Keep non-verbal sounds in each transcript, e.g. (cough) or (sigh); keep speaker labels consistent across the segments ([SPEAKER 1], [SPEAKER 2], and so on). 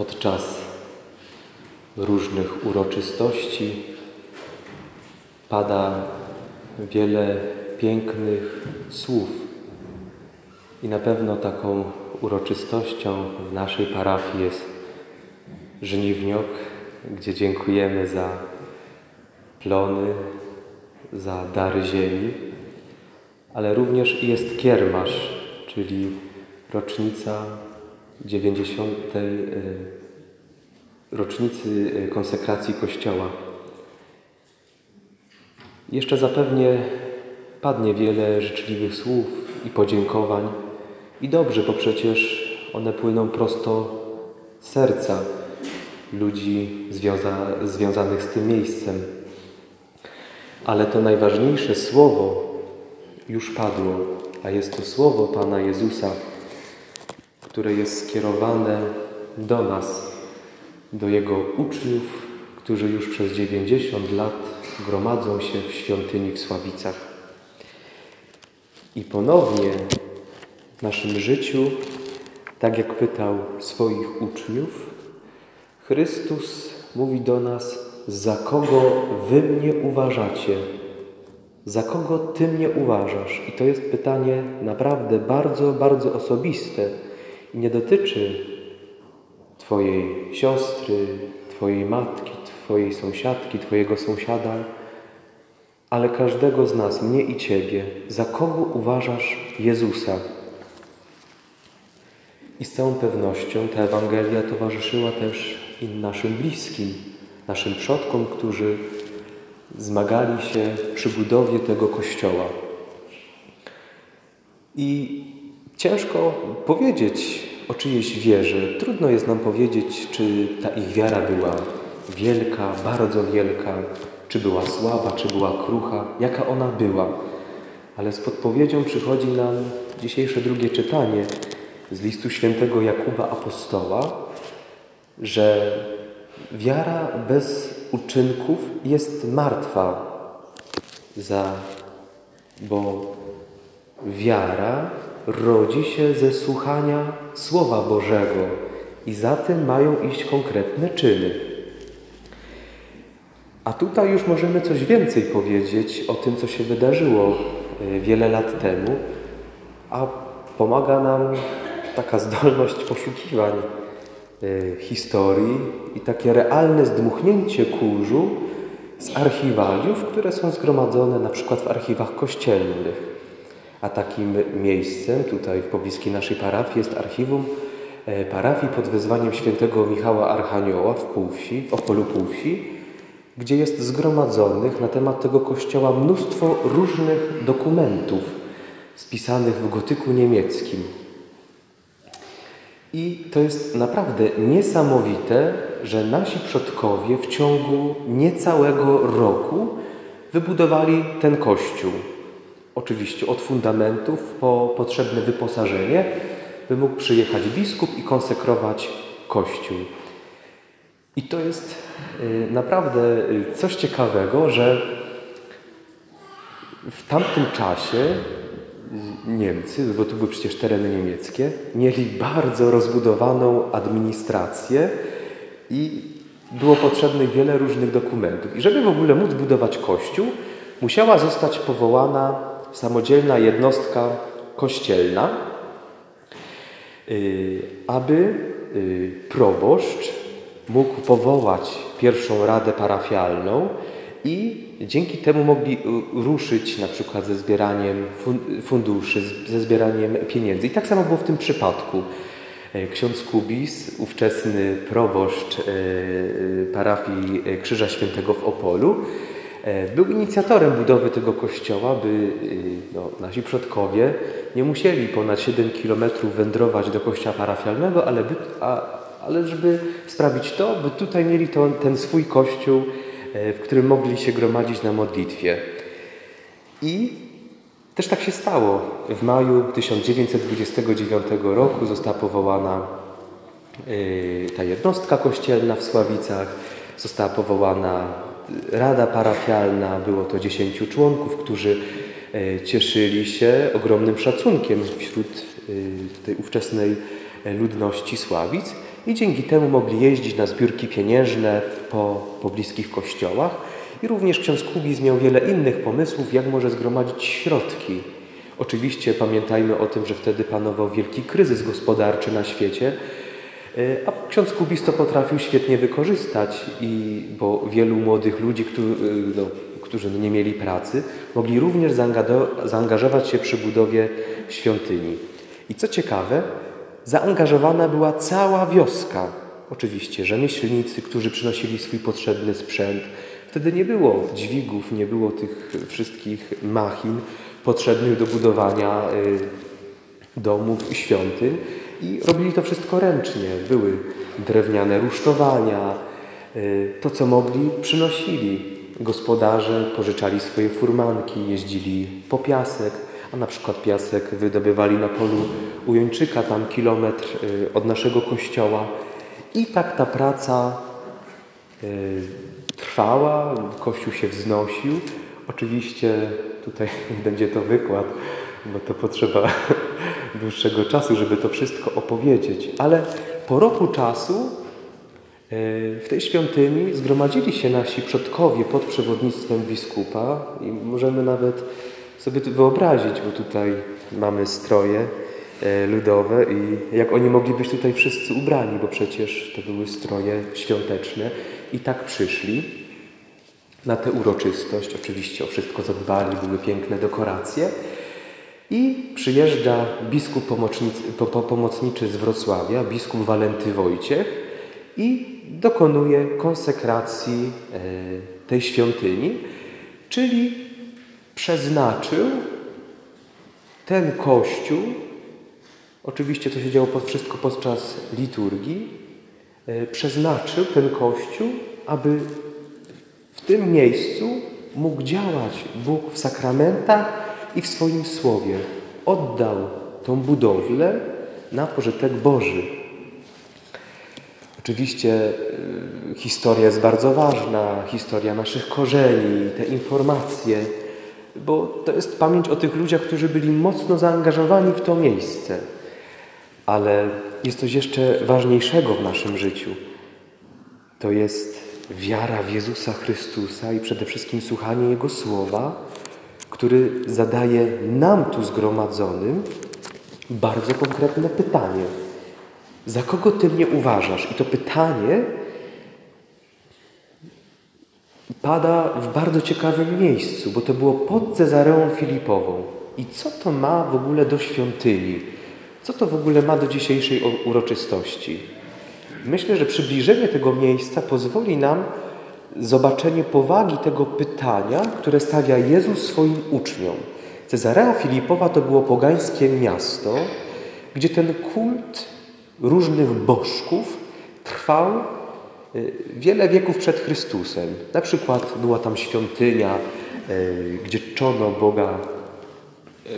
[SPEAKER 1] podczas różnych uroczystości pada wiele pięknych słów. I na pewno taką uroczystością w naszej parafii jest żniwniok, gdzie dziękujemy za plony, za dary ziemi, ale również jest kiermasz, czyli rocznica 90. E, rocznicy e, konsekracji Kościoła. Jeszcze zapewnie padnie wiele życzliwych słów i podziękowań. I dobrze, bo przecież one płyną prosto z serca ludzi związa związanych z tym miejscem. Ale to najważniejsze słowo już padło, a jest to słowo Pana Jezusa, które jest skierowane do nas, do Jego uczniów, którzy już przez 90 lat gromadzą się w świątyni w Sławicach. I ponownie w naszym życiu, tak jak pytał swoich uczniów, Chrystus mówi do nas, za kogo wy mnie uważacie? Za kogo ty mnie uważasz? I to jest pytanie naprawdę bardzo, bardzo osobiste nie dotyczy Twojej siostry, Twojej matki, Twojej sąsiadki, Twojego sąsiada, ale każdego z nas, mnie i Ciebie, za kogo uważasz Jezusa? I z całą pewnością ta Ewangelia towarzyszyła też i naszym bliskim, naszym przodkom, którzy zmagali się przy budowie tego kościoła. I ciężko powiedzieć o czyjejś wierze. Trudno jest nam powiedzieć, czy ta ich wiara była wielka, bardzo wielka, czy była słaba, czy była krucha, jaka ona była. Ale z podpowiedzią przychodzi nam dzisiejsze drugie czytanie z listu świętego Jakuba Apostoła, że wiara bez uczynków jest martwa, za, bo wiara rodzi się ze słuchania Słowa Bożego i za tym mają iść konkretne czyny. A tutaj już możemy coś więcej powiedzieć o tym, co się wydarzyło e, wiele lat temu, a pomaga nam taka zdolność poszukiwań e, historii i takie realne zdmuchnięcie kurzu z archiwaliów, które są zgromadzone na przykład w archiwach kościelnych. A takim miejscem tutaj w pobliskiej naszej parafii jest archiwum e, parafii pod wezwaniem świętego Michała Archanioła w Półwsi, w Opolu Półwsi, gdzie jest zgromadzonych na temat tego kościoła mnóstwo różnych dokumentów spisanych w gotyku niemieckim. I to jest naprawdę niesamowite, że nasi przodkowie w ciągu niecałego roku wybudowali ten kościół. Oczywiście od fundamentów po potrzebne wyposażenie, by mógł przyjechać biskup i konsekrować kościół. I to jest y, naprawdę y, coś ciekawego, że w tamtym czasie Niemcy, bo to były przecież tereny niemieckie, mieli bardzo rozbudowaną administrację i było potrzebnych wiele różnych dokumentów. I żeby w ogóle móc budować kościół, musiała zostać powołana samodzielna jednostka kościelna, aby proboszcz mógł powołać pierwszą radę parafialną i dzięki temu mogli ruszyć na przykład ze zbieraniem funduszy, ze zbieraniem pieniędzy. I tak samo było w tym przypadku. E, ksiądz Kubis, ówczesny proboszcz e, parafii Krzyża Świętego w Opolu, e, był inicjatorem budowy tego kościoła, by no, nasi przodkowie nie musieli ponad 7 kilometrów wędrować do kościoła parafialnego, ale by, a, ale żeby sprawić to, by tutaj mieli to, ten swój kościół, e, w którym mogli się gromadzić na modlitwie. I też tak się stało. W maju 1929 roku została powołana e, ta jednostka kościelna w Sławicach, została powołana rada parafialna, było to dziesięciu członków, którzy e, cieszyli się ogromnym szacunkiem wśród tej ówczesnej ludności Sławic i dzięki temu mogli jeździć na zbiórki pieniężne po pobliskich kościołach. I również ksiądz Kubis miał wiele innych pomysłów, jak może zgromadzić środki. Oczywiście pamiętajmy o tym, że wtedy panował wielki kryzys gospodarczy na świecie, e, a ksiądz Kubis to potrafił świetnie wykorzystać, i, bo wielu młodych ludzi, którzy, no, którzy nie mieli pracy, mogli również zaangażować się przy budowie świątyni. I co ciekawe, zaangażowana była cała wioska. Oczywiście rzemieślnicy, którzy przynosili swój potrzebny sprzęt. Wtedy nie było dźwigów, nie było tych wszystkich machin potrzebnych do budowania y, domów i świątyń i robili to wszystko ręcznie. Były drewniane rusztowania, y, to co mogli przynosili. Gospodarze pożyczali swoje furmanki, jeździli po piasek, a na przykład piasek wydobywali na polu Ujończyka, tam kilometr y, od naszego kościoła. I tak ta praca y, trwała, kościół się wznosił. Oczywiście tutaj (laughs) będzie to wykład, bo to potrzeba dłuższego czasu, żeby to wszystko opowiedzieć, ale po roku czasu y, w tej świątyni zgromadzili się nasi przodkowie pod przewodnictwem biskupa i możemy nawet sobie to wyobrazić, bo tutaj mamy stroje e, ludowe i jak oni mogli być tutaj wszyscy ubrani, bo przecież to były stroje świąteczne i tak przyszli na tę uroczystość. Oczywiście o wszystko zadbali, były piękne dekoracje. I przyjeżdża biskup pomocniczy z Wrocławia, biskup Walenty Wojciech i dokonuje konsekracji e, tej świątyni, czyli przeznaczył ten kościół, oczywiście to się działo wszystko podczas liturgii, e, przeznaczył ten kościół, aby w tym miejscu mógł działać Bóg w sakramentach i w swoim słowie. Oddał tą budowlę na pożytek Boży. Oczywiście y, historia jest bardzo ważna, historia naszych korzeni, te informacje, bo to jest pamięć o tych ludziach, którzy byli mocno zaangażowani w to miejsce. Ale jest coś jeszcze ważniejszego w naszym życiu. To jest wiara w Jezusa Chrystusa i przede wszystkim słuchanie Jego słowa, który zadaje nam tu zgromadzonym bardzo konkretne pytanie. Za kogo Ty mnie uważasz? I to pytanie pada w bardzo ciekawym miejscu, bo to było pod Cezareą Filipową. I co to ma w ogóle do świątyni? Co to w ogóle ma do dzisiejszej uroczystości? Myślę, że przybliżenie tego miejsca pozwoli nam zobaczenie powagi tego pytania, które stawia Jezus swoim uczniom. Cezarea Filipowa to było pogańskie miasto, gdzie ten kult różnych bożków trwał Y, wiele wieków przed Chrystusem. Na przykład była tam świątynia, y, gdzie czono Boga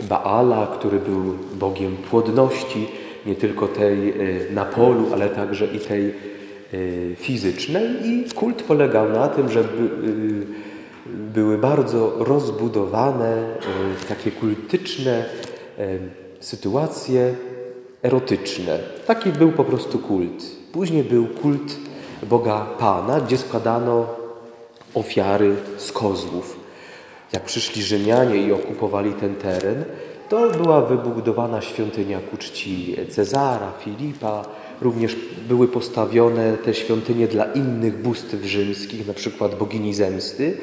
[SPEAKER 1] Baala, który był Bogiem płodności, nie tylko tej y, na polu, ale także i tej fizycznej. I kult polegał na tym, że były bardzo rozbudowane, takie kultyczne sytuacje erotyczne. Taki był po prostu kult. Później był kult Boga Pana, gdzie składano ofiary z kozłów. Jak przyszli Rzymianie i okupowali ten teren, to była wybudowana świątynia ku czci Cezara, Filipa. Również były postawione te świątynie dla innych bóstw rzymskich, na przykład bogini zemsty.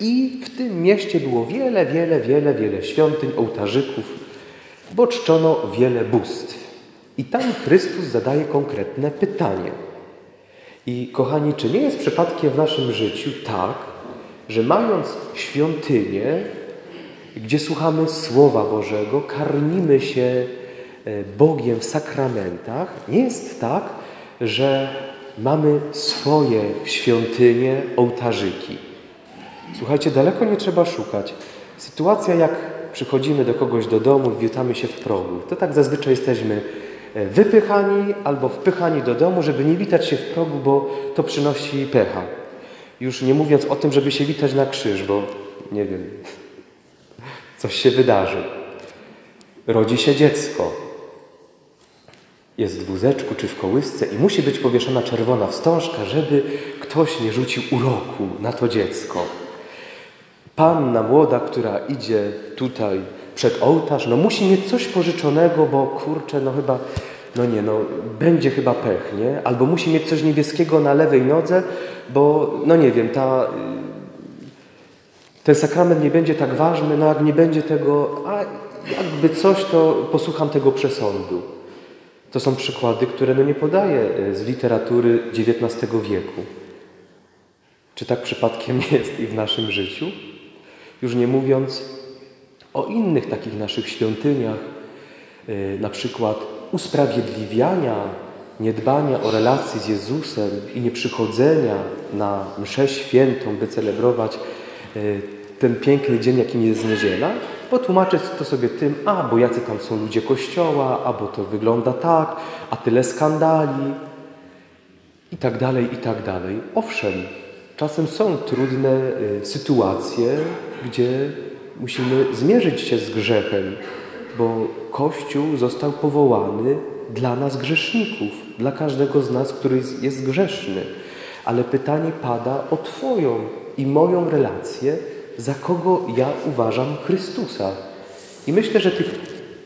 [SPEAKER 1] I w tym mieście było wiele, wiele, wiele, wiele świątyń, ołtarzyków, bo czczono wiele bóstw. I tam Chrystus zadaje konkretne pytanie – i kochani, czy nie jest przypadkiem w naszym życiu tak, że mając świątynię, gdzie słuchamy Słowa Bożego, karmimy się Bogiem w sakramentach, nie jest tak, że mamy swoje świątynie, ołtarzyki. Słuchajcie, daleko nie trzeba szukać. Sytuacja, jak przychodzimy do kogoś do domu witamy się w progu, to tak zazwyczaj jesteśmy E, wypychani albo wpychani do domu, żeby nie witać się w progu, bo to przynosi pecha. Już nie mówiąc o tym, żeby się witać na krzyż, bo nie wiem, (laughs) coś się wydarzy. Rodzi się dziecko. Jest w wózeczku czy w kołysce i musi być powieszona czerwona wstążka, żeby ktoś nie rzucił uroku na to dziecko. Panna młoda, która idzie tutaj przed ołtarz, no musi mieć coś pożyczonego, bo kurczę, no chyba, no nie, no będzie chyba pech, nie? Albo musi mieć coś niebieskiego na lewej nodze, bo, no nie wiem, ta, ten sakrament nie będzie tak ważny, no jak nie będzie tego, a jakby coś, to posłucham tego przesądu. To są przykłady, które no nie podaję e, z literatury XIX wieku. Czy tak przypadkiem (laughs) jest i w naszym życiu? Już nie mówiąc o innych takich naszych świątyniach, e, na przykład usprawiedliwiania, niedbania o relacje z Jezusem i nieprzychodzenia na mszę świętą, by celebrować e, ten piękny dzień, jakim jest niedziela, potłumaczyć to sobie tym, a bo jacy tam są ludzie kościoła, a bo to wygląda tak, a tyle skandali i tak dalej, i tak dalej. Owszem, czasem są trudne y, sytuacje, gdzie musimy zmierzyć się z grzechem, bo Kościół został powołany dla nas grzeszników, dla każdego z nas, który jest grzeszny. Ale pytanie pada o Twoją i moją relację za kogo ja uważam Chrystusa. I myślę, że tych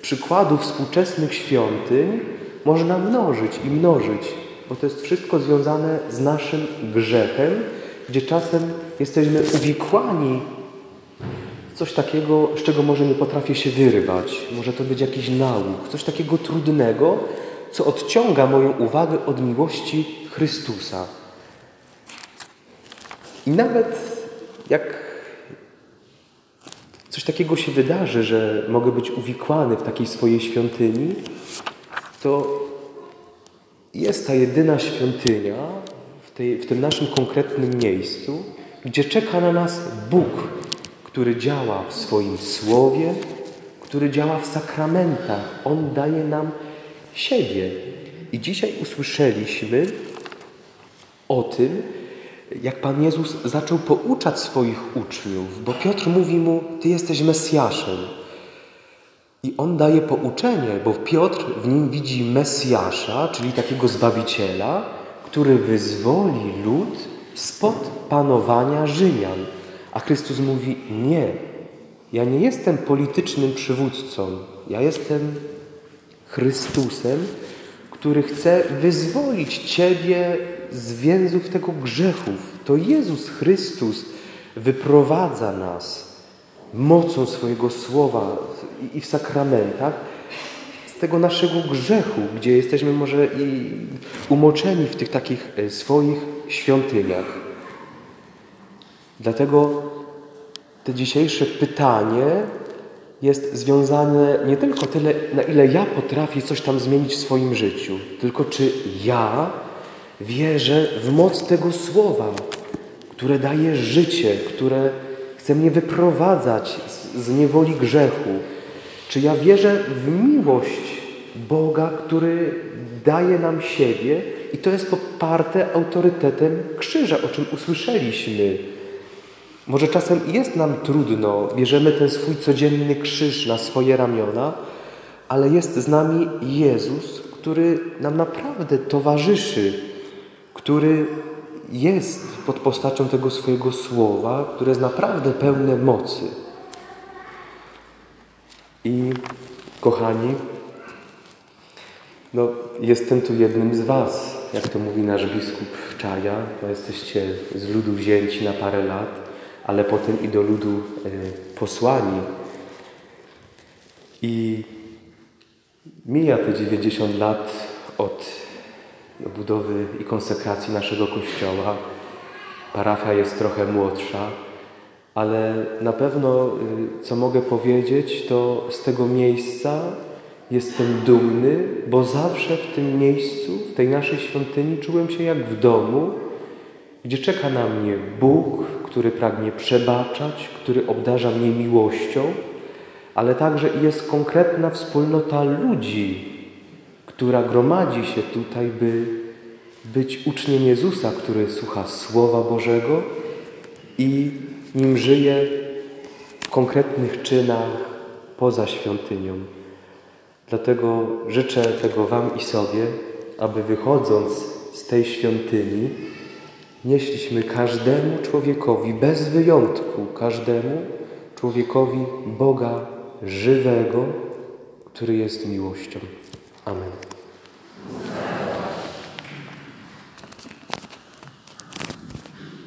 [SPEAKER 1] przykładów współczesnych świątyń można mnożyć i mnożyć, bo to jest wszystko związane z naszym grzechem, gdzie czasem jesteśmy uwikłani w coś takiego, z czego może nie potrafię się wyrwać. Może to być jakiś nauk, coś takiego trudnego, co odciąga moją uwagę od miłości Chrystusa. I nawet jak coś takiego się wydarzy, że mogę być uwikłany w takiej swojej świątyni, to jest ta jedyna świątynia w, tej, w tym naszym konkretnym miejscu, gdzie czeka na nas Bóg, który działa w swoim słowie, który działa w sakramentach. On daje nam siebie. I dzisiaj usłyszeliśmy o tym, jak Pan Jezus zaczął pouczać swoich uczniów, bo Piotr mówi mu, Ty jesteś Mesjaszem. I on daje pouczenie, bo Piotr w nim widzi Mesjasza, czyli takiego Zbawiciela, który wyzwoli lud spod panowania Rzymian. A Chrystus mówi, nie, ja nie jestem politycznym przywódcą, ja jestem Chrystusem, który chce wyzwolić Ciebie z więzów tego grzechów. To Jezus Chrystus wyprowadza nas mocą swojego słowa i w sakramentach z tego naszego grzechu, gdzie jesteśmy może i umoczeni w tych takich e, swoich świątyniach. Dlatego to dzisiejsze pytanie jest związane nie tylko tyle, na ile ja potrafię coś tam zmienić w swoim życiu, tylko czy ja Wierzę w moc tego słowa, które daje życie, które chce mnie wyprowadzać z, niewoli grzechu. Czy ja wierzę w miłość Boga, który daje nam siebie i to jest poparte autorytetem krzyża, o czym usłyszeliśmy. Może czasem jest nam trudno, bierzemy ten swój codzienny krzyż na swoje ramiona, ale jest z nami Jezus, który nam naprawdę towarzyszy, który jest pod postacią tego swojego słowa, które jest naprawdę pełne mocy. I kochani, no, jestem tu jednym z Was, jak to mówi nasz biskup Czaja. No, jesteście z ludu wzięci na parę lat, ale potem i do ludu y, posłani. I mija te 90 lat od budowy i konsekracji naszego Kościoła. Parafia jest trochę młodsza, ale na pewno, y, co mogę powiedzieć, to z tego miejsca jestem dumny, bo zawsze w tym miejscu, w tej naszej świątyni czułem się jak w domu, gdzie czeka na mnie Bóg, który pragnie przebaczać, który obdarza mnie miłością, ale także jest konkretna wspólnota ludzi, która gromadzi się tutaj, by być uczniem Jezusa, który słucha Słowa Bożego i nim żyje w konkretnych czynach poza świątynią. Dlatego życzę tego Wam i sobie, aby wychodząc z tej świątyni, nieśliśmy każdemu człowiekowi, bez wyjątku, każdemu człowiekowi Boga żywego, który jest miłością. 감 사.